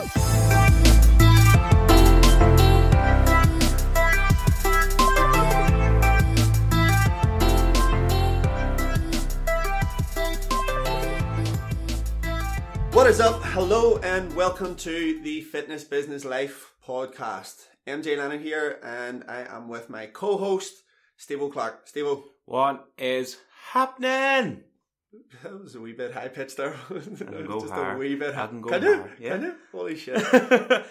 What is up? Hello and welcome to the Fitness Business Life podcast. MJ Lennon here, and I am with my co-host Steve Clark. Steve, What is happening? that was a wee bit high pitched there. go Just higher. a wee bit. I high. can go Can you? yeah. Can you? Holy shit!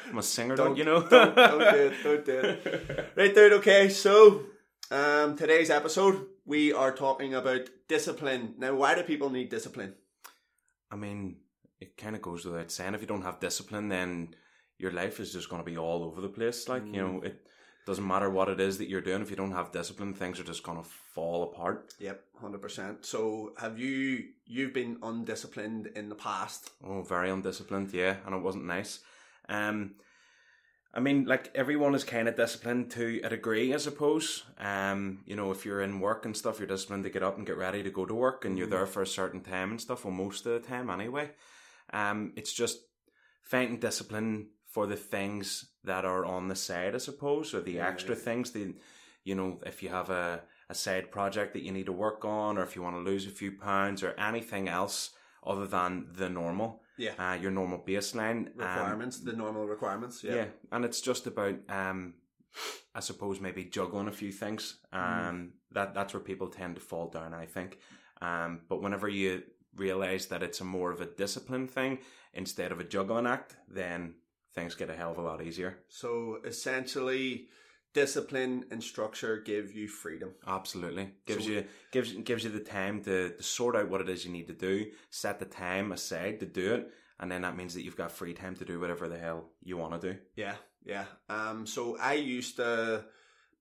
I'm a singer, don't, you know? don't, don't do it. Don't do it. Right, dude. Okay, so um, today's episode we are talking about discipline. Now, why do people need discipline? I mean, it kind of goes without saying. If you don't have discipline, then your life is just going to be all over the place. Like you Mm. know, it doesn't matter what it is that you're doing. If you don't have discipline, things are just going to fall apart. Yep, hundred percent. So, have you you've been undisciplined in the past? Oh, very undisciplined, yeah, and it wasn't nice. Um, I mean, like everyone is kind of disciplined to a degree, I suppose. Um, you know, if you're in work and stuff, you're disciplined to get up and get ready to go to work, and you're there for a certain time and stuff. Well, most of the time, anyway. Um, it's just finding discipline for the things that are on the side, I suppose, or the Yeah. extra things. The, you know, if you have a a side project that you need to work on, or if you want to lose a few pounds, or anything else other than the normal Yeah, uh, your normal baseline um, requirements, the normal requirements. yeah. Yeah, and it's just about, um, I suppose, maybe juggling a few things. Mm. Um, that that's where people tend to fall down. I think. Um, but whenever you realize that it's a more of a discipline thing instead of a juggling act, then things get a hell of a lot easier. So essentially, discipline and structure give you freedom. Absolutely, gives So- you gives gives you the time to, to sort out what it is you need to do, set the time aside to do it, and then that means that you've got free time to do whatever the hell you want to do. Yeah, yeah. Um, so I used to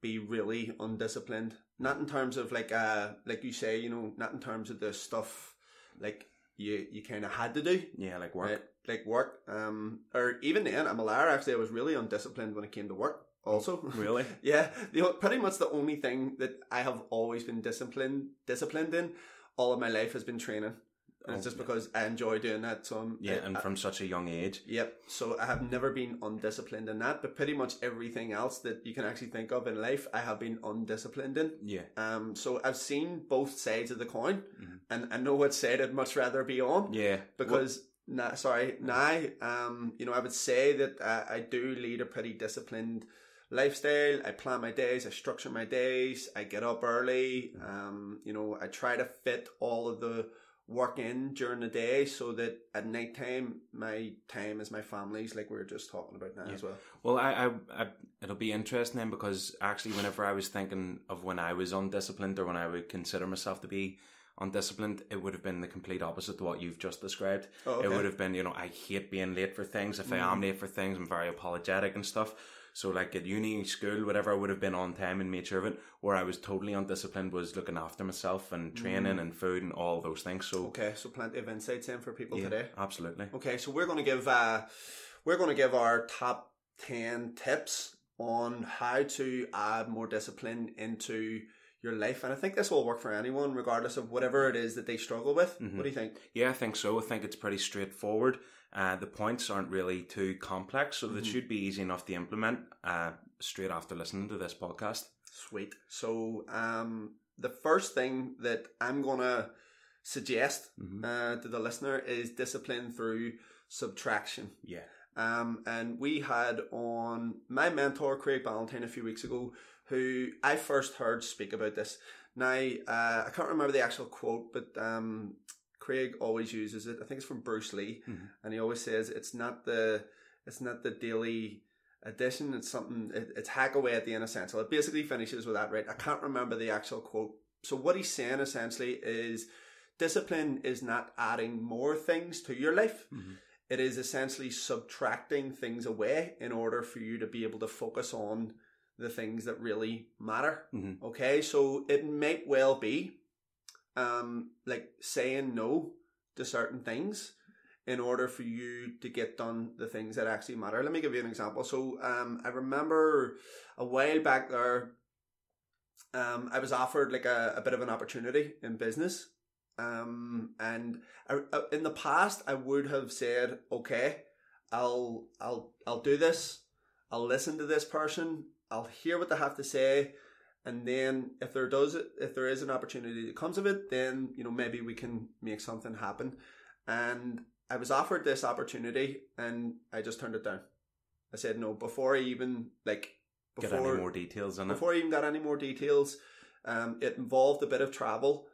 be really undisciplined. Not in terms of like uh like you say, you know, not in terms of the stuff like you you kind of had to do. Yeah, like work. Right? Like work. Um, or even then, I'm a liar. Actually, I was really undisciplined when it came to work. Also, Really? yeah. The pretty much the only thing that I have always been disciplined disciplined in all of my life has been training, and it's Oh, just yeah. because I enjoy doing that. So I'm, Yeah, I- and I- from such a young age. Yep. So I have never been undisciplined in that, but pretty much everything else that you can actually think of in life, I have been undisciplined in. Yeah. Um, so I've seen both sides of the coin, Mhm. and I know what side I'd much rather be on Yeah. because. Nah, sorry. Now, um, you know, I would say that uh, I do lead a pretty disciplined lifestyle. I plan my days. I structure my days. I get up early. Um, you know, I try to fit all of the work in during the day so that at night time my time is my family's like we were just talking about now Yeah. as well. Well, I, I, I, it'll be interesting then because actually, whenever I was thinking of when I was undisciplined or when I would consider myself to be undisciplined, it would have been the complete opposite to what you've just described. Oh, okay. It would have been, you know, I hate being late for things. If I am late for things, I'm very apologetic and stuff. So, like at uni, school, whatever, I would have been on time and made sure of it. Where I was totally undisciplined was looking after myself and training and food and all those things. So, Okay, so plenty of insights in for people yeah, today. absolutely. Okay, so we're going to give uh, we're going to give our top ten tips on how to add more discipline into your life, and I think this will work for anyone, regardless of whatever it is that they struggle with. Mhm. What do you think? Yeah, I think so. I think it's pretty straightforward. Uh, the points aren't really too complex, so that Mhm. should be easy enough to implement uh, straight after listening to this podcast. Sweet. So, um, the first thing that I'm going to suggest Mhm. uh, to the listener is discipline through subtraction. Yeah. Um, and we had on my mentor Craig Ballantyne a few weeks ago, who I first heard speak about this. Now uh, I can't remember the actual quote, but um, Craig always uses it. I think it's from Bruce Lee, Mhm. and he always says it's not the it's not the daily addition. It's something. It, it's hack away at the inessential. It basically finishes with that. Right? I can't remember the actual quote. So what he's saying essentially is discipline is not adding more things to your life Mhm. it is essentially subtracting things away in order for you to be able to focus on the things that really matter. Mhm. Okay, so it might well be um, like saying no to certain things in order for you to get done the things that actually matter. Let me give you an example. So um, I remember a while back there, um, I was offered like a, a bit of an opportunity in business. Um, and I, uh, in the past, I would have said, okay, I'll I'll I'll do this. I'll listen to this person. I'll hear what they have to say, and then if there does if there is an opportunity that comes of it, then you know maybe we can make something happen. And I was offered this opportunity, and I just turned it down. I said no before I even like Get any more details it? before I even got any more details. Um, it involved a bit of travel,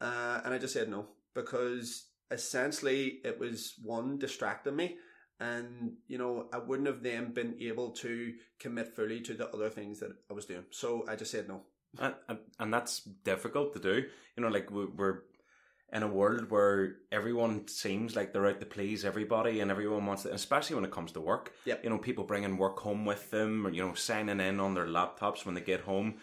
uh, and I just said no because essentially it was one distracting me, and you know I wouldn't have then been able to commit fully to the other things that I was doing. So I just said no. and, and, and that's difficult to do. You know, like we- we're in a world where everyone seems like they're out to please everybody, and everyone wants it, especially when it comes to work. Yep. You know, people bringing work home with them, or you know, signing in on their laptops when they get home.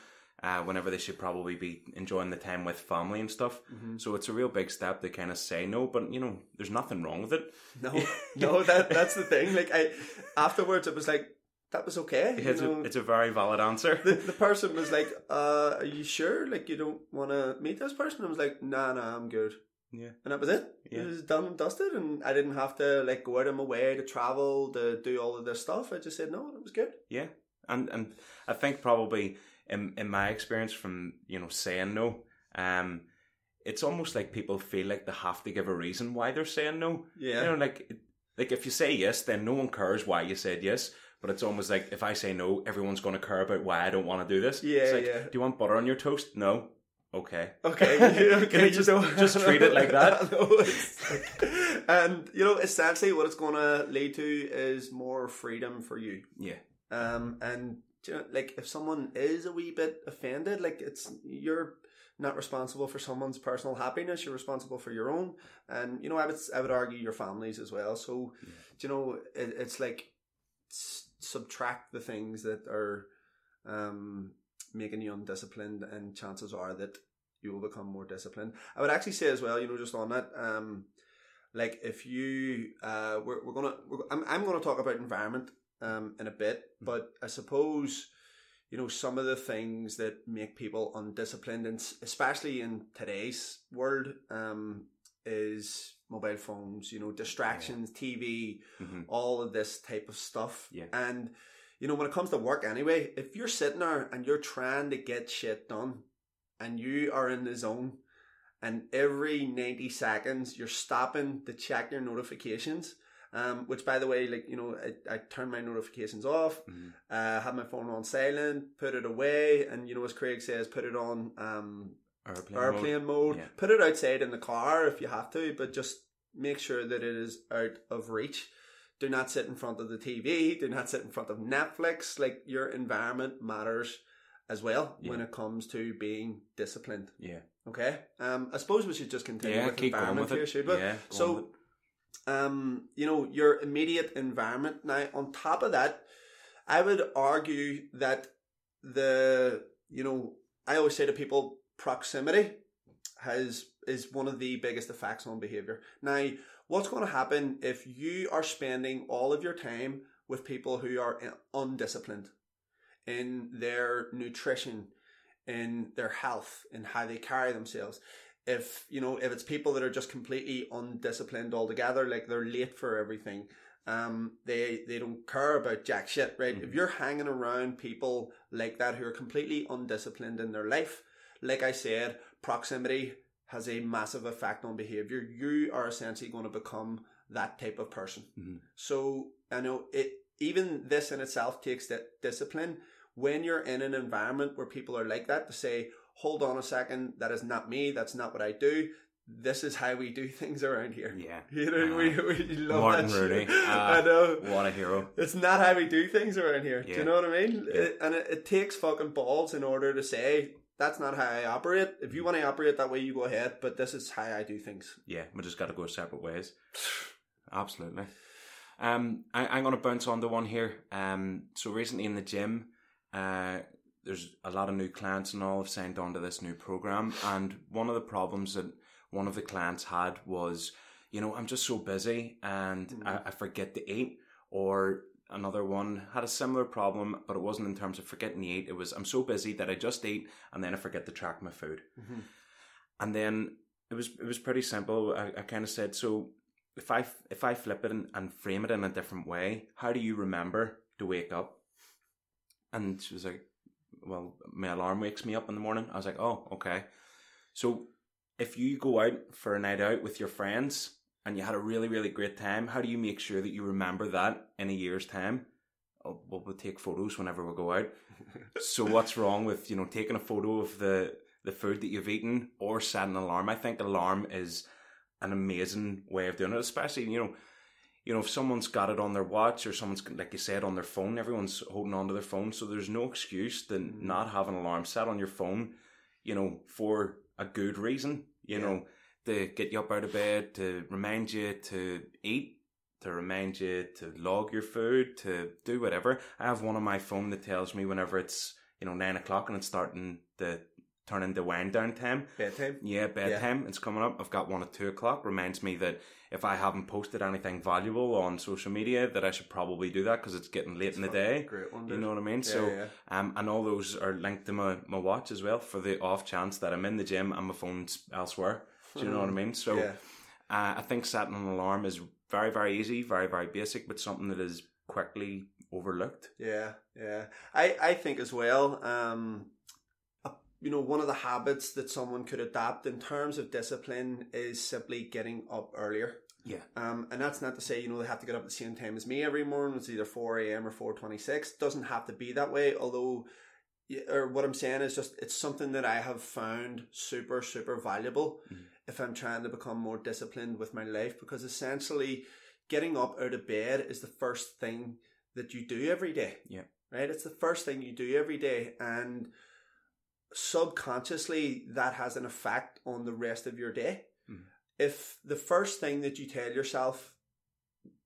Uh, whenever they should probably be enjoying the time with family and stuff. So it's a real big step to kind of say no, but you know, there's nothing wrong with it. No, no, that that's the thing. Like I afterwards, it was like that was okay. It's, a, it's a very valid answer. the, the person was like, uh, "Are you sure? Like you don't want to meet this person?" I was like, "Nah, nah, I'm good." yeah. And that was it. Yeah. It was done and dusted, and I didn't have to like go out of my way to travel to do all of this stuff. I just said no, it was good. Yeah, and and I think probably in in my experience from you know saying no, um, it's almost like people feel like they have to give a reason why they're saying no. Yeah. You know, like like if you say yes, then no one cares why you said yes. But it's almost like if I say no, everyone's going to care about why I don't want to do this. Yeah, It's like, yeah. Do you want butter on your toast? No. Okay. Okay, okay, Can you just just treat it like that? Like- and you know, essentially, what it's going to lead to is more freedom for you. Yeah. Um, and you know, like if someone is a wee bit offended, like it's you're not responsible for someone's personal happiness. You're responsible for your own, and you know I would I would argue your families as well. So, do you know it, it's like s- subtract the things that are um making you undisciplined, and chances are that you will become more disciplined. I would actually say as well, you know, just on that, um, like if you uh, we're we're gonna we're, I'm I'm gonna talk about environment um in a bit, but I suppose you know some of the things that make people undisciplined, and especially in today's world, um, is mobile phones. You know, distractions, TV, hmm all of this type of stuff. Yeah. And you know, when it comes to work anyway, if you're sitting there and you're trying to get shit done and you are in the zone and every 90 seconds you're stopping to check your notifications, um, which by the way, like, you know, I, I turn my notifications off, Mhm. uh, have my phone on silent, put it away, and you know, as Craig says, put it on um, Airplane, mode. airplane mode. Yeah. Put it outside in the car if you have to, but just make sure that it is out of reach. Do not sit in front of the TV. Do not sit in front of Netflix. Like your environment matters as well when it comes to being disciplined. Yeah. Okay. Um, I suppose we should just continue Yeah. with Keep environment with here, should we? Yeah. So. Um, you know, your immediate environment. Now, on top of that, I would argue that the, you know, I always say to people, proximity has is one of the biggest effects on behavior. Now, what's going to happen if you are spending all of your time with people who are undisciplined in their nutrition, in their health, in how they carry themselves? If you know if it's people that are just completely undisciplined altogether like they're late for everything um they they don't care about jack shit right if Mhm. you're hanging around people like that who are completely undisciplined in their life like i said proximity has a massive effect on behavior you are essentially going to become that type of person Mhm. so i know it even this in itself takes that discipline when you're in an environment where people are like that to say hold on a second, that is not me, that's not what I do. This is how we do things around here. Yeah. You know, Uh, we, we love Martin that shit. Ah. I know. What a hero. It's not how we do things around here. Do you know what I mean? Yeah. It- and it, it takes fucking balls in order to say, that's not how I operate. If you want to operate that way, you go ahead, but this is how I do things. Yeah, we just got to go separate ways. Absolutely. Um, I, I'm going to bounce on the one here. Um, so recently in the gym, uh, there's a lot of new clients and all have signed on to this new program. And one of the problems that one of the clients had was, you know, I'm just so busy and I, mm-hmm. I forget to eat. Or another one had a similar problem, but it wasn't in terms of forgetting to eat. It was I'm so busy that I just eat and then I forget to track my food. Mm-hmm. And then it was it was pretty simple. I, I kind of said, so if I if I flip it and, and frame it in a different way, how do you remember to wake up? And she was like, "Well, my alarm wakes me up in the morning." I was like, "Oh, okay." So if you go out for a night out with your friends and you had a really really great time, how do you make sure that you remember that in a year's time? Oh, well, we'll take photos whenever we go out. so what's wrong with you know taking a photo of the the food that you've eaten or set an alarm? I think alarm is an amazing way of doing it, especially you know, you know if someone's got it on their watch or someone's like you said on their phone, everyone's holding on to their phone, so there's no excuse to Mm. not have an alarm set on your phone, you know, for a good reason, you Yeah. know, to get you up out of bed, to remind you to eat, to remind you to log your food, to do whatever. I have one on my phone that tells me whenever it's you know nine o'clock and it's starting to turn into wind down time. Bedtime. Yeah, bedtime. It's coming up. I've got one at two o'clock. Reminds me that if I haven't posted anything valuable on social media, that I should probably do that because it's getting late in the day. Great one. You know what I mean? Yeah, so, yeah. um, and all those are linked to my, my watch as well for the off chance that I'm in the gym and my phone's elsewhere. Do you know what I mean? So, yeah. uh, I think setting an alarm is very, very easy, very, very basic, but something that is quickly overlooked. Yeah, yeah. I, I think as well, um, you know, one of the habits that someone could adapt in terms of discipline is simply getting up earlier. Yeah. Um, and that's not to say, you know, they have to get up at the same time as me every morning. It's either 4 a.m. or 4.26. Doesn't have to be that way. Although, or what I'm saying is just, it's something that I have found super, super valuable Mhm. if I'm trying to become more disciplined with my life. Because essentially, getting up out of bed is the first thing that you do every day. Yeah. Right? It's the first thing you do every day. And subconsciously, that has an effect on the rest of your day. Mhm. If the first thing that you tell yourself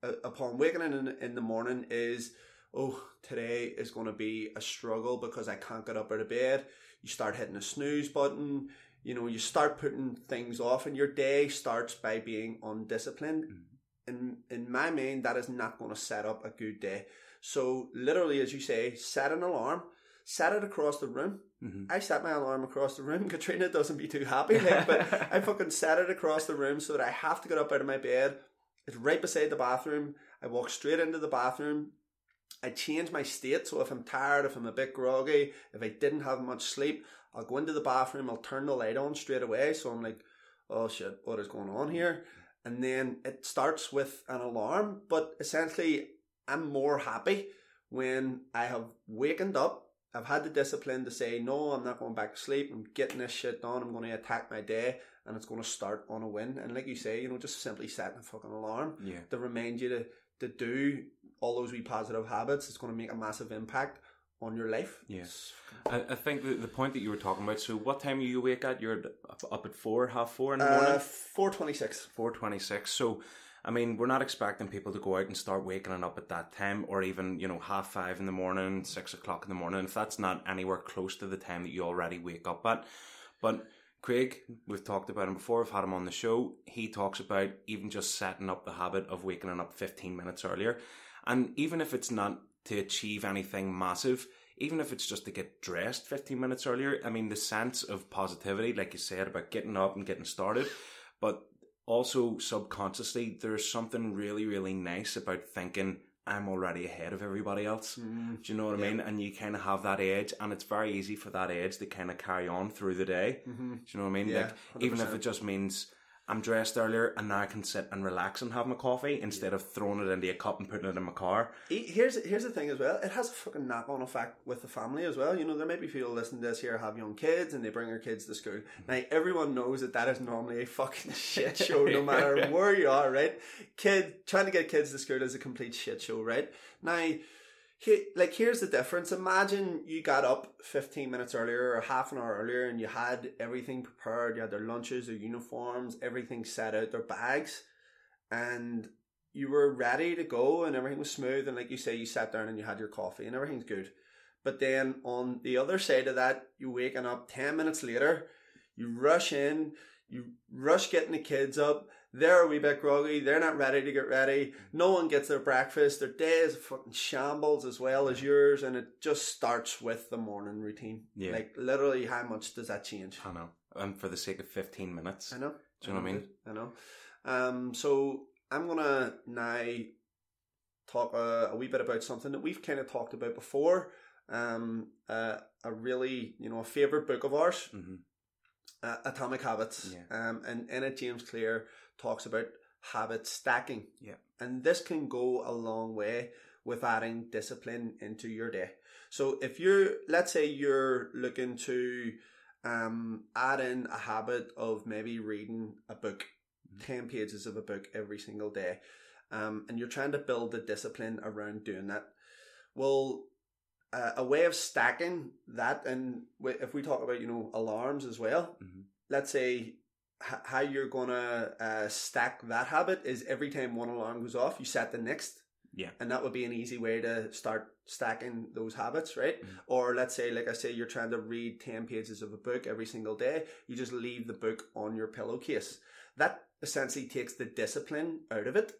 uh, upon waking in in the morning is, oh, today is going to be a struggle because I can't get up out of bed, you start hitting a snooze button. You know, you start putting things off, and your day starts by being undisciplined Mhm. in in my mind, that is not going to set up a good day. So literally, as you say, set an alarm, set it across the room. Mm-hmm. I set my alarm across the room. Katrina doesn't be too happy, like, but I fucking set it across the room so that I have to get up out of my bed. It's right beside the bathroom. I walk straight into the bathroom. I change my state. So if I'm tired, if I'm a bit groggy, if I didn't have much sleep, I'll go into the bathroom. I'll turn the light on straight away. So I'm like, oh shit, what is going on here? And then it starts with an alarm. But essentially, I'm more happy when I have wakened up. I've had the discipline to say, no, I'm not going back to sleep. I'm getting this shit done. I'm going to attack my day and it's going to start on a win. And like you say, you know, just simply setting a fucking alarm Yeah. to remind you to, to do all those wee positive habits. It's going to make a massive impact on your life. It's I, I think the, the point that you were talking about. So, what time are you awake at? You're up, at four, half four in the morning. Uh, 426. Four twenty six. So, I mean, we're not expecting people to go out and start waking up at that time, or even you know half five in the morning, six o'clock in the morning. If that's not anywhere close to the time that you already wake up at, but Craig, we've talked about him before. I've had him on the show. He talks about even just setting up the habit of waking up fifteen minutes earlier, and even if it's not to achieve anything massive. Even if it's just to get dressed 15 minutes earlier, I mean, the sense of positivity, like you said, about getting up and getting started, but also subconsciously there's something really really nice about thinking i'm already ahead of everybody else. Mm. do you know what i mean? And you kind of have that edge and it's very easy for that edge to kind of carry on through the day. Mm-hmm. do you know what i mean? Yeah, like even if it just means i'm dressed earlier and now i can sit and relax and have my coffee instead of throwing it into a cup and putting it in my car Here's here's the thing as well. It has a fucking knock on effect with the family as well. You know, there may be people listening to this here have young kids and they bring their kids to school. Mm-hmm. Now everyone knows that that is normally a fucking shit show, no matter where you are. Right? Kid trying to get kids to school is a complete shit show. Right? Now. He, like here's the difference. Imagine you got up 15 minutes earlier or half an hour earlier and you had everything prepared. You had their lunches, their uniforms, everything set out, their bags, and you were ready to go and everything was smooth. And like you say, you sat down and you had your coffee and everything's good. But then on the other side of that, you waking up 10 minutes later, you rush in, you rush getting the kids up. They're a wee bit groggy. They're not ready to get ready. No one gets their breakfast. Their day is a fucking shambles as well as yours. And it just starts with the morning routine. Yeah. Like literally, how much does that change? i know and for the sake of 15 minutes I know. Do you know what I mean? I know. Um, so I'm gonna now talk a, a wee bit about something that we've kind of talked about before. Um, uh, a really you know a favorite book of ours, hmm uh, Atomic Habits. Yeah. Um, and in it, James Clear talks about habit stacking. Yeah. And this can go a long way with adding discipline into your day. So if you're, let's say you're looking to um, add in a habit of maybe reading a book, Mhm. 10 pages of a book every single day, um, and you're trying to build the discipline around doing that, well, uh, a way of stacking that, and if we talk about, you know, alarms as well, Mhm. let's say h- how you're gonna uh, stack that habit is every time one alarm goes off, you set the next. Yeah. And that would be an easy way to start stacking those habits, right? Mhm. Or let's say, like I say, you're trying to read 10 pages of a book every single day. You just leave the book on your pillowcase. That essentially takes the discipline out of it.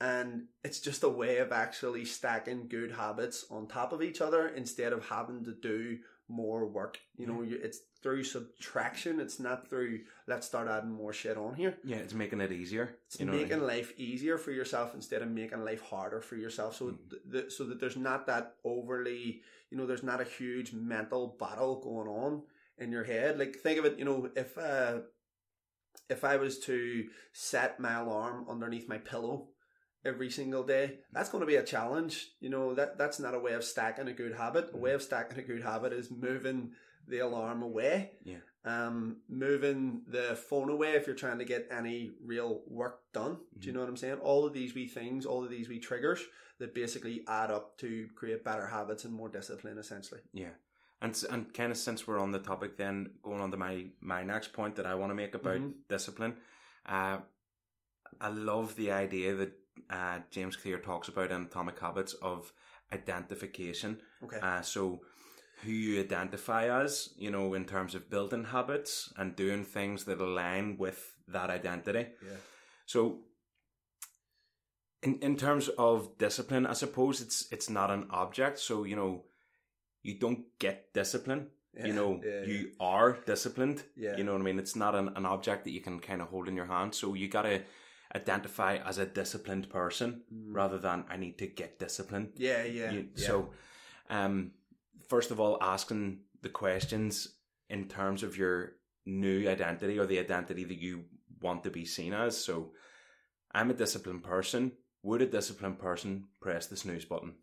And it's just a way of actually stacking good habits on top of each other instead of having to do more work. You know, you, it's through subtraction. It's not through let's start adding more shit on here. Yeah, it's making it easier. It's you know what I making mean? life easier for yourself instead of making life harder for yourself. So, Mm. th- th- so that there's not that overly, you know, there's not a huge mental battle going on in your head. Like think of it, you know, if uh, if I was to set my alarm underneath my pillow every single day, that's going to be a challenge. You know, that that's not a way of stacking a good habit. A way of stacking a good habit is moving the alarm away. Yeah. Um, moving the phone away if you're trying to get any real work done. Do you Mhm. know what I'm saying? All of these wee things, all of these wee triggers that basically add up to create better habits and more discipline, essentially. Yeah. And and kind of since we're on the topic, then going on to my my next point that I want to make about Mhm. discipline, uh, I love the idea that uh, James Clear talks about in Atomic Habits of identification. Okay. Uh, so who you identify as, you know, in terms of building habits and doing things that align with that identity. yeah. So in in terms of discipline, I suppose it's it's not an object. So, you know, you don't get discipline. Yeah. You know, yeah, you are disciplined. yeah. You know what I mean? It's not an, an object that you can kind of hold in your hand. So you gotta identify as a disciplined person Mm. rather than I need to get disciplined. yeah, yeah, You- yeah. So, um, first of all, asking the questions in terms of your new identity or the identity that you want to be seen as. So, I'm a disciplined person. Would a disciplined person press the snooze button?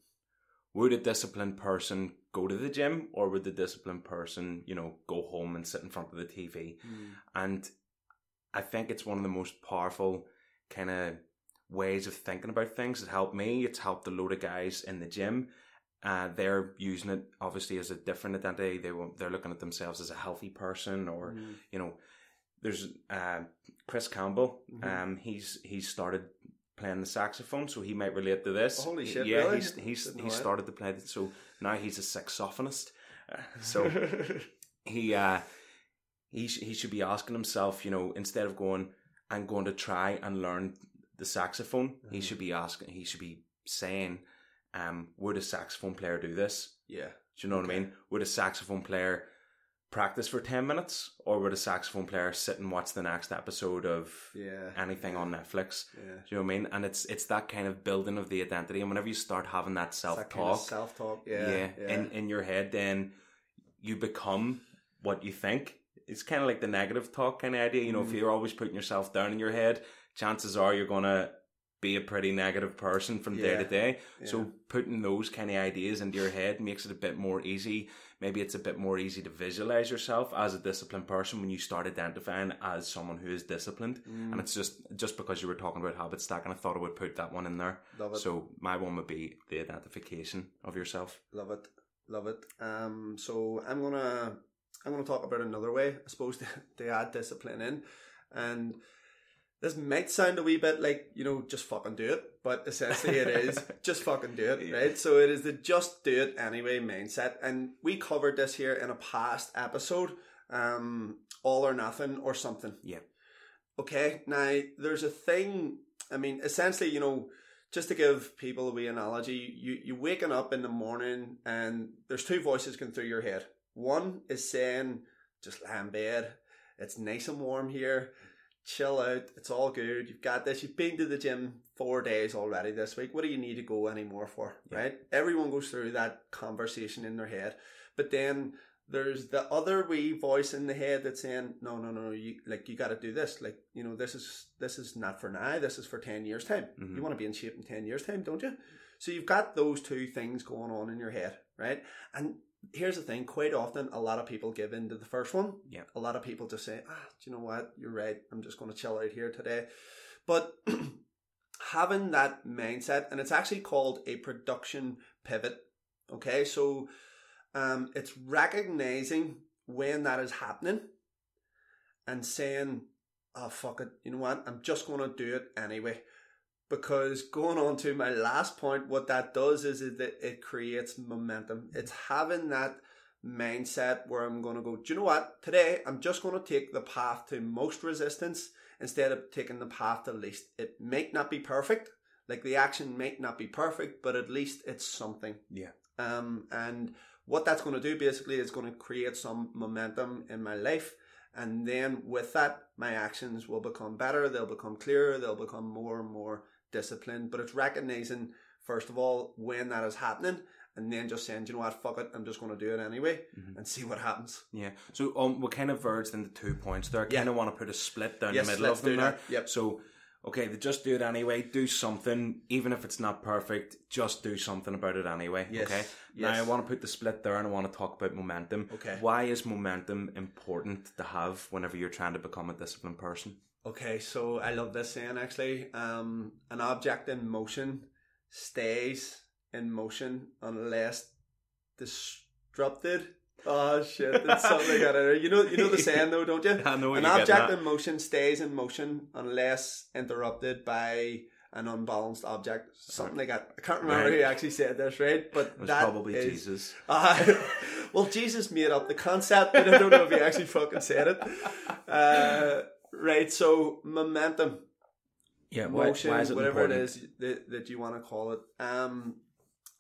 Would a disciplined person go to the gym or would the disciplined person, you know, go home and sit in front of the TV? Mm. And I think it's one of the most powerful kind of ways of thinking about things. It helped me. It's helped a load of guys in the gym. Uh, they're using it obviously as a different identity. They won't, they're looking at themselves as a healthy person, or Mm. you know, there's uh, Chris Campbell. Mhm. Um, he's he's started playing the saxophone, so he might relate to this. Holy shit, Yeah, really? he's he's he started to play it. So now he's a saxophonist. Uh, so he uh he sh- he should be asking himself, you know, instead of going, I'm going to try and learn the saxophone, he Mhm. should be asking, he should be saying, um, would a saxophone player do this? yeah, Do you know what I mean? Would a saxophone player practice for ten minutes, or would a saxophone player sit and watch the next episode of yeah, anything on Netflix? yeah. Do you know what I mean? And it's it's that kind of building of the identity, and whenever you start having that self talk, self talk. Yeah, yeah. in in your head, then you become what you think. It's kind of like the negative talk kind of idea. You know, if Mm. you're always putting yourself down in your head, chances are you're gonna be a pretty negative person from day to day. yeah. So putting those kind of ideas into your head makes it a bit more easy. Maybe it's a bit more easy to visualize yourself as a disciplined person when you start identifying as someone who is disciplined. Mm, And it's just just because you were talking about habit stacking, I thought I would put that one in there. love it. So my one would be the identification of yourself. Love it, love it. Um, so I'm gonna I'm gonna talk about another way, I suppose, to, to add discipline in, and this might sound a wee bit like you know just fucking do it, but essentially it is just fucking do it, Yeah. right? So it is the just do it anyway mindset, and we covered this here in a past episode, um, all or nothing or something. Yeah. Okay, now there's a thing. I mean, essentially, you know, just to give people a wee analogy, you you waking up in the morning and there's two voices going through your head. One is saying, "Just lie in bed. It's nice and warm here. chill out. It's all good. You've got this. You've been to the gym four days already this week. What do you need to go anymore for? Yeah. Right? Everyone goes through that conversation in their head. But then there's the other wee voice in the head that's saying, No, no, no, you like you gotta do this. Like, you know, this is this is not for now, this is for ten years time. Mhm. You wanna be in shape in ten years time, don't you? So you've got those two things going on in your head, right? And here's the thing, quite often a lot of people give in to the first one. Yeah. A lot of people just say, Ah, do you know what? You're right, I'm just gonna chill out here today. But having that mindset, and it's actually called a production pivot. Okay, so um, it's recognizing when that is happening and saying, "Oh fuck it, you know what? I'm just going to do it anyway." Because going on to my last point, what that does is it, it creates momentum. It's having that mindset where I'm going to go. Do you know what? Today I'm just going to take the path to most resistance instead of taking the path to least. It might not be perfect, like the action might not be perfect, but at least it's something. Yeah. Um, and what that's going to do basically is going to create some momentum in my life. And then with that, my actions will become better, they'll become clearer, they'll become more and more disciplined. But it's recognizing, first of all, when that is happening, and then just saying, you know what, fuck it, I'm just going to do it anyway Mhm. and see what happens. Yeah. So um, we kind of verged into two points there. I Yeah. kind of want to put a split down Yes, the middle of them do there. that. Yep. So, okay, just do it anyway. Do something, even if it's not perfect. Just do something about it anyway. Yes, Okay. yes. Now I want to put the split there, and I want to talk about momentum. Okay. Why is momentum important to have whenever you're trying to become a disciplined person? Okay, so I love this saying actually. Um, an object in motion stays in motion unless disrupted. Oh shit! That's something I gotta. You know, you know the saying though, don't you? I know An object in motion stays in motion unless interrupted by an unbalanced object. Something like that. I can't remember Right. who actually said this, right? But It was that probably is- Jesus. uh, well, Jesus made up the concept, but I don't know if he actually fucking said it. Uh, right, so momentum, Yeah. motion, why is it whatever important? it is that, that you want to call it. Um,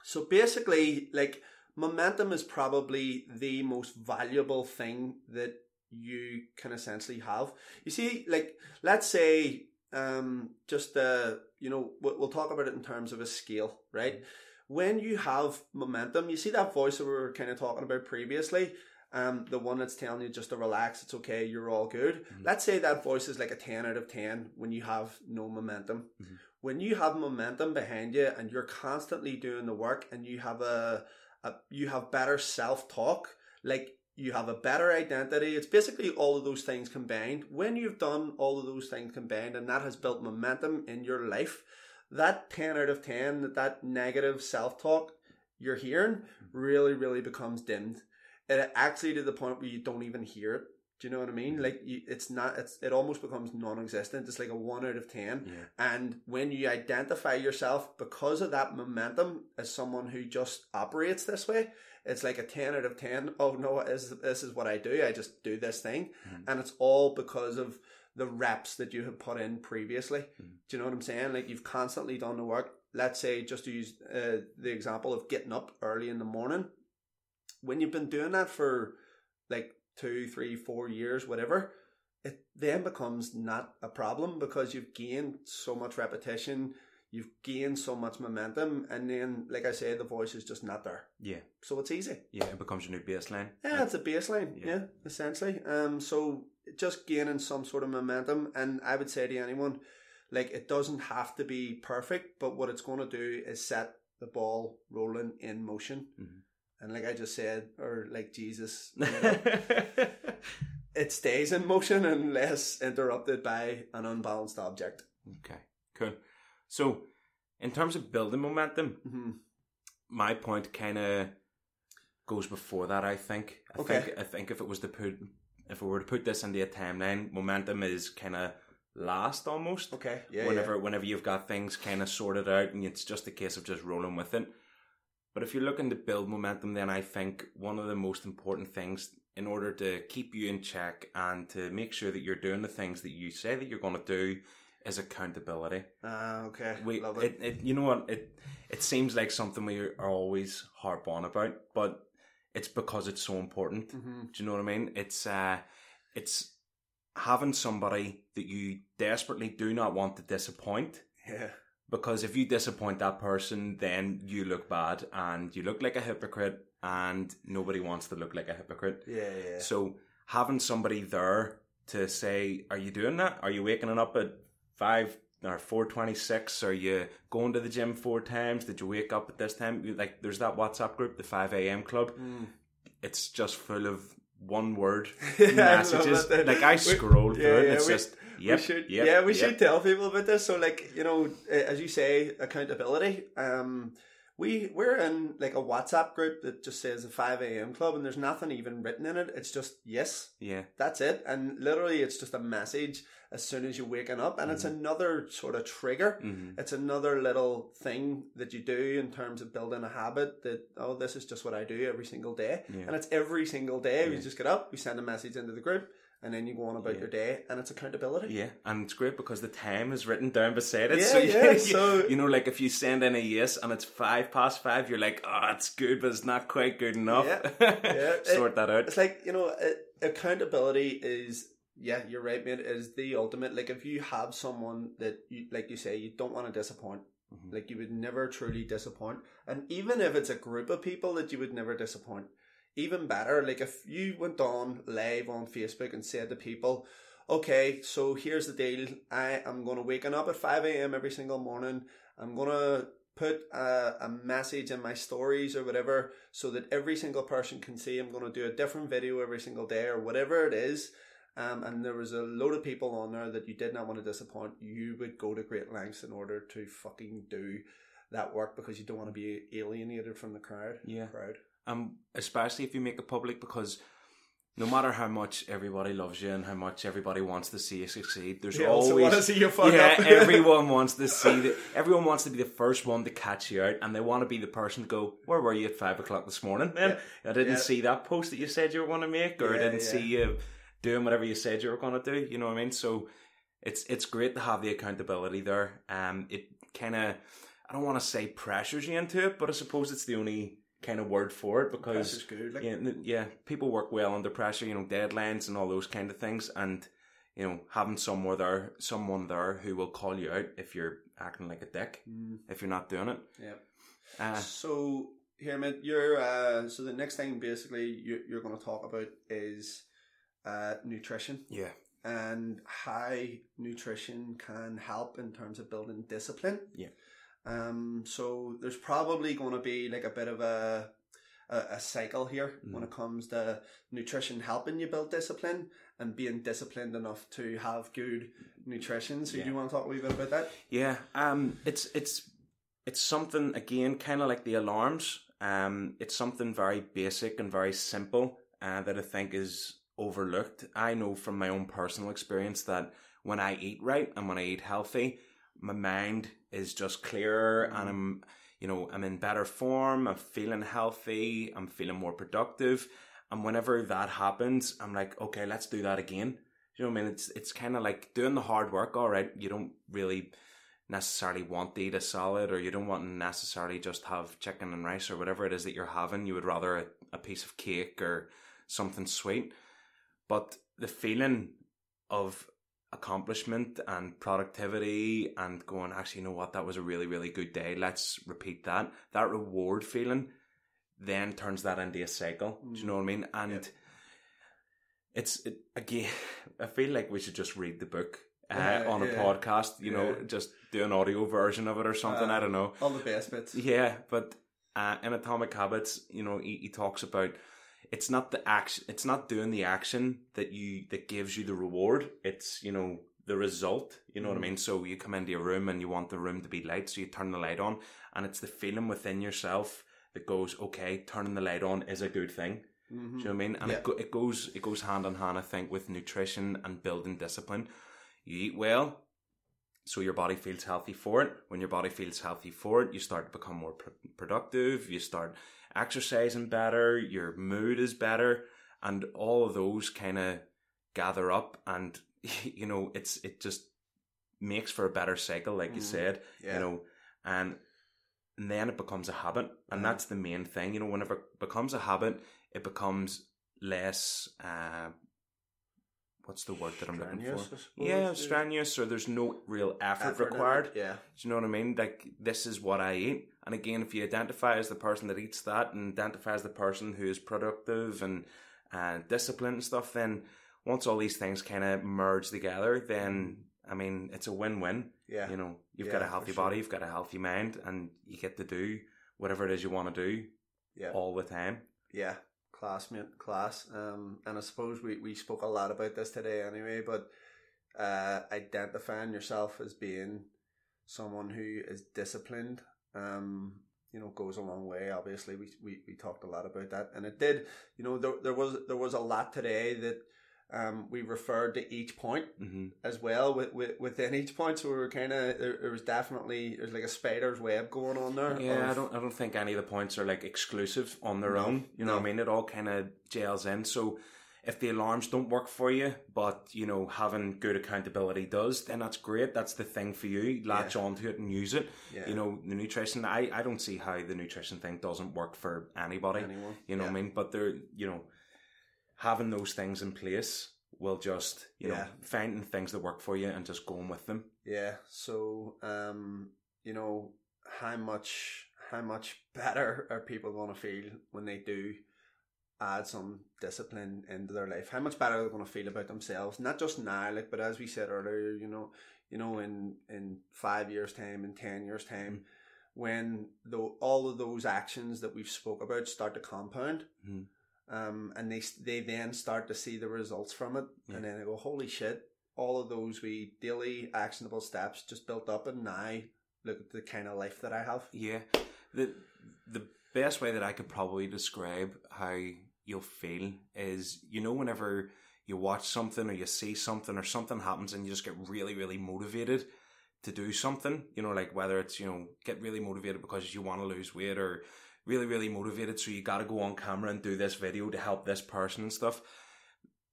so basically, like momentum is probably the most valuable thing that you can essentially have. You see, like let's say, um, just uh, you know, we'll, we'll talk about it in terms of a scale, right? When you have momentum, you see that voice that we were kind of talking about previously. Um, the one that's telling you just to relax, it's okay, you're all good. Mhm. Let's say that voice is like a 10 out of 10 when you have no momentum. Mhm. When you have momentum behind you and you're constantly doing the work and you have a, a you have better self-talk, like you have a better identity. It's basically all of those things combined. When you've done all of those things combined and that has built momentum in your life, that 10 out of 10, that, that negative self-talk you're hearing really, really becomes dimmed. It actually to the point where you don't even hear it. Do you know what I mean? Like you, it's not. It's it almost becomes non-existent. It's like a one out of ten. Yeah. And when you identify yourself because of that momentum as someone who just operates this way, it's like a 10 out of 10. Oh no, this, this is what I do. I just do this thing. Mhm. And it's all because of the reps that you have put in previously. Mhm. Do you know what I'm saying? Like you've constantly done the work. Let's say, just to use uh, the example of getting up early in the morning. When you've been doing that for like two, three, four years, whatever, it then becomes not a problem because you've gained so much repetition, you've gained so much momentum, and then, like I say, the voice is just not there. Yeah. So it's easy. Yeah. It becomes your new baseline. Yeah, it's a baseline. Yeah. Yeah. essentially. Um, so just gaining some sort of momentum, and I would say to anyone, like it doesn't have to be perfect, but what it's going to do is set the ball rolling in motion. Mhm. And like I just said, or like Jesus, you know, it stays in motion unless interrupted by an unbalanced object. okay. Cool. So, in terms of building momentum, hmm my point kind of goes before that. I think. I Okay. think. I think if it was to put, if we were to put this into a timeline, momentum is kind of last almost. Okay. Yeah. whenever whenever you've got things kind of sorted out and it's just a case of just rolling with it. But if you're looking to build momentum, then I think one of the most important things in order to keep you in check and to make sure that you're doing the things that you say that you're going to do is accountability. Ah, okay. We, Love it, it, you know what, it, it seems like something we are always harp on about, but it's because it's so important. hmm Do you know what I mean? It's uh, it's having somebody that you desperately do not want to disappoint Yeah. Because if you disappoint that person then you look bad and you look like a hypocrite and nobody wants to look like a hypocrite. Yeah, yeah. so having somebody there to say are you doing that? Are you waking up at 5 or 426 are you going to the gym four times? Did you wake up at this time? Like there's that whatsapp group the 5am club. Mm. it's just full of one word Yeah, I messages like i We- scroll through yeah, it yeah, it's we- just yep, we should, yep, yeah, we yep. should tell people about this. So, like, you know, as you say, accountability. Um, we we're in like a WhatsApp group that just says a five a.m. club, and there's nothing even written in it. It's just yes, yeah that's it, and literally, it's just a message as soon as you're waking up, and it's Mm-hmm. another sort of trigger. hmm It's another little thing that you do in terms of building a habit that, oh, this is just what I do every single day. Yeah. And it's every single day. We just get up, we send a message into the group, and then you go on about Yeah. your day, and it's accountability. Yeah, and it's great because the time is written down beside it. Yeah, so you, yeah, you- so- you know, like if you send in a yes and it's five past five, you're like, oh, it's good, but it's not quite good enough. Yeah, yeah. Sort that out. It's like, you know, it, accountability is, yeah, you're right, mate, is the ultimate. Like, if you have someone that, you, like you say, you don't want to disappoint, Mhm. like, you would never truly disappoint. And even if it's a group of people that you would never disappoint, even better, like, if you went on live on Facebook and said to people, okay, so here's the deal. I am going to waken up at 5 a.m. every single morning. I'm going to put a, a message in my stories or whatever so that every single person can see I'm going to do a different video every single day or whatever it is. Um, and there was a load of people on there that you did not want to disappoint. You would go to great lengths in order to fucking do that work because you don't want to be alienated from the crowd. Yeah. Crowd. Um, especially if you make it public, because no matter how much everybody loves you and how much everybody wants to see you succeed, there's They always want to see you fuck yeah, everyone wants to see that. Everyone wants to be the first one to catch you out, and they want to be the person to go, "Where were you at five o'clock this morning?" Man, I didn't Yeah. see that post that you said you were going to make, or I didn't yeah. see you doing whatever you said you were going to do. You know what I mean? So it's it's great to have the accountability there. Um, it kind of I don't want to say pressures you into it, but I suppose it's the only kind of word for it because good. Like, yeah, yeah, people work well under pressure, you know, deadlines and all those kind of things, and you know, having someone there, someone there who will call you out if you're acting like a dick, Mm, if you're not doing it. yeah. Uh, So here, mate, you're uh, so the next thing basically you, you're going to talk about is uh, nutrition yeah, and how nutrition can help in terms of building discipline. Yeah. Um. So there's probably going to be like a bit of a a, a cycle here when it comes to nutrition helping you build discipline and being disciplined enough to have good nutrition. So Yeah. do you want to talk a wee bit about that? yeah. Um, it's it's it's something again, kind of like the alarms. Um, it's something very basic and very simple uh, that I think is overlooked. I know from my own personal experience that when I eat right and when I eat healthy, my mind is just clearer and mm-hmm. I'm, you know, I'm in better form. I'm feeling healthy. I'm feeling more productive. And whenever that happens, I'm like, okay, let's do that again. You know what I mean? It's it's kind of like doing the hard work. All right, you don't really necessarily want to eat a salad, or you don't want to necessarily just have chicken and rice or whatever it is that you're having. You would rather a, a piece of cake or something sweet. But the feeling of accomplishment and productivity and going, actually, you know what, that was a really, really good day. Let's repeat that. That reward feeling then turns that into a cycle. Do you know what I mean? And Yeah. it's it, again, I feel like we should just read the book uh, Yeah, on a yeah. podcast, you know, just do an audio version of it or something. I Uh, don't know. All the best bits. Yeah, but uh, in Atomic Habits, you know, he, he talks about it's not the action, it's not doing the action that you that gives you the reward. It's you know the result. You know what I mean. So you come into a room and you want the room to be light, so you turn the light on, and it's the feeling within yourself that goes, okay, turning the light on is a good thing. Mhm. Do you know what I mean? And Yeah. it, go, it goes it goes hand in hand, I think, with nutrition and building discipline. You eat well, so your body feels healthy for it. When your body feels healthy for it, you start to become more pr- productive. You start exercising better. Your mood is better, and all of those kind of gather up, and you know, it's it just makes for a better cycle, like you Mhm. said. Yeah. You know, and and then it becomes a habit, and Mhm. that's the main thing. You know, whenever it becomes a habit, it becomes less uh, what's the word that I'm looking for? Suppose, Yeah, strenuous, or there's no real effort, Effort required. Yeah. Do you know what I mean? Like this is what I eat, and again, if you identify as the person that eats that, and identify as the person who is productive and and disciplined and stuff, then once all these things kind of merge together, then I mean, it's a win-win. Yeah. You know, you've Yeah, got a healthy sure. body, you've got a healthy mind, and you get to do whatever it is you want to do Yeah. all the time. Yeah, classmate, class. Um, and I suppose we, we spoke a lot about this today anyway, but uh, identifying yourself as being someone who is disciplined, um, you know, goes a long way. Obviously, we, we, we talked a lot about that, and it did. You know, there, there was there was a lot today that um, we referred to each point hmm as well with, with, within each point. So we were kind of there, there was definitely there's like a spider's web going on there. Yeah, I don't. I don't think any of the points are like exclusive on their No, own. You know what I mean? It all kind of gels in. So if the alarms don't work for you, but you know having good accountability does, then that's great. That's the thing for you. Latch onto it and use it. Yeah. You know the nutrition. I I don't see how the nutrition thing doesn't work for anybody. Anyone. You know what I mean? But they're you know having those things in place will just you know finding things that work for you and just going with them. Yeah. So, um, you know, how much how much better are people going to feel when they do add some discipline into their life? How much better are they going to feel about themselves? Not just now, like, but as we said earlier, you know, you know, in in five years' time, in ten years' time, when though all of those actions that we've spoke about start to compound. Mhm. Um, and they they then start to see the results from it, Yeah. and then they go, "Holy shit! All of those we daily actionable steps just built up, and now look at the kind of life that I have." Yeah. The the best way that I could probably describe how you'll feel is you know whenever you watch something or you see something or something happens and you just get really, really motivated to do something, you know, like whether it's, you know, get really motivated because you want to lose weight or really, really motivated so you gotta go on camera and do this video to help this person and stuff.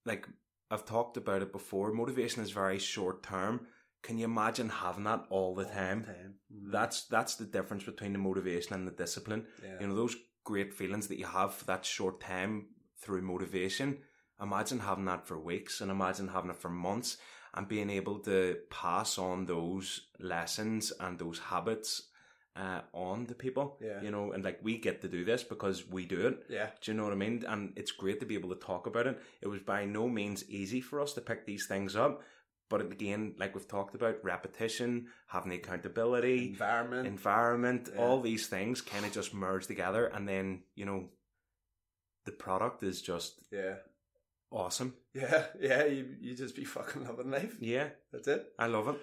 Like I've talked about it before, motivation is very short term. Can you imagine having that all the All time? Mm. That's that's the difference between the motivation and the discipline. yeah. You know, those great feelings that you have for that short time through motivation. Imagine having that for weeks and imagine having it for months and being able to pass on those lessons and those habits uh, on to people. Yeah. You know, and like we get to do this because we do it. yeah, Do you know what I mean? And it's great to be able to talk about it. It was by no means easy for us to pick these things up. But again, like we've talked about, repetition, having the accountability, environment. environment, Yeah. all these things kind of just merge together, and then you know, the product is just yeah, awesome. yeah, yeah. You you just be fucking loving life. Yeah, That's it. I love it.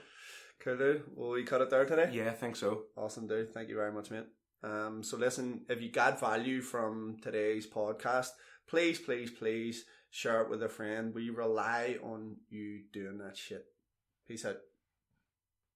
Cool, dude. Will we cut it there today? Yeah, I think so. Awesome, dude. Thank you very much, mate. Um, so listen, if you got value from today's podcast, please, please, please share it with a friend. We rely on you doing that shit. Peace out.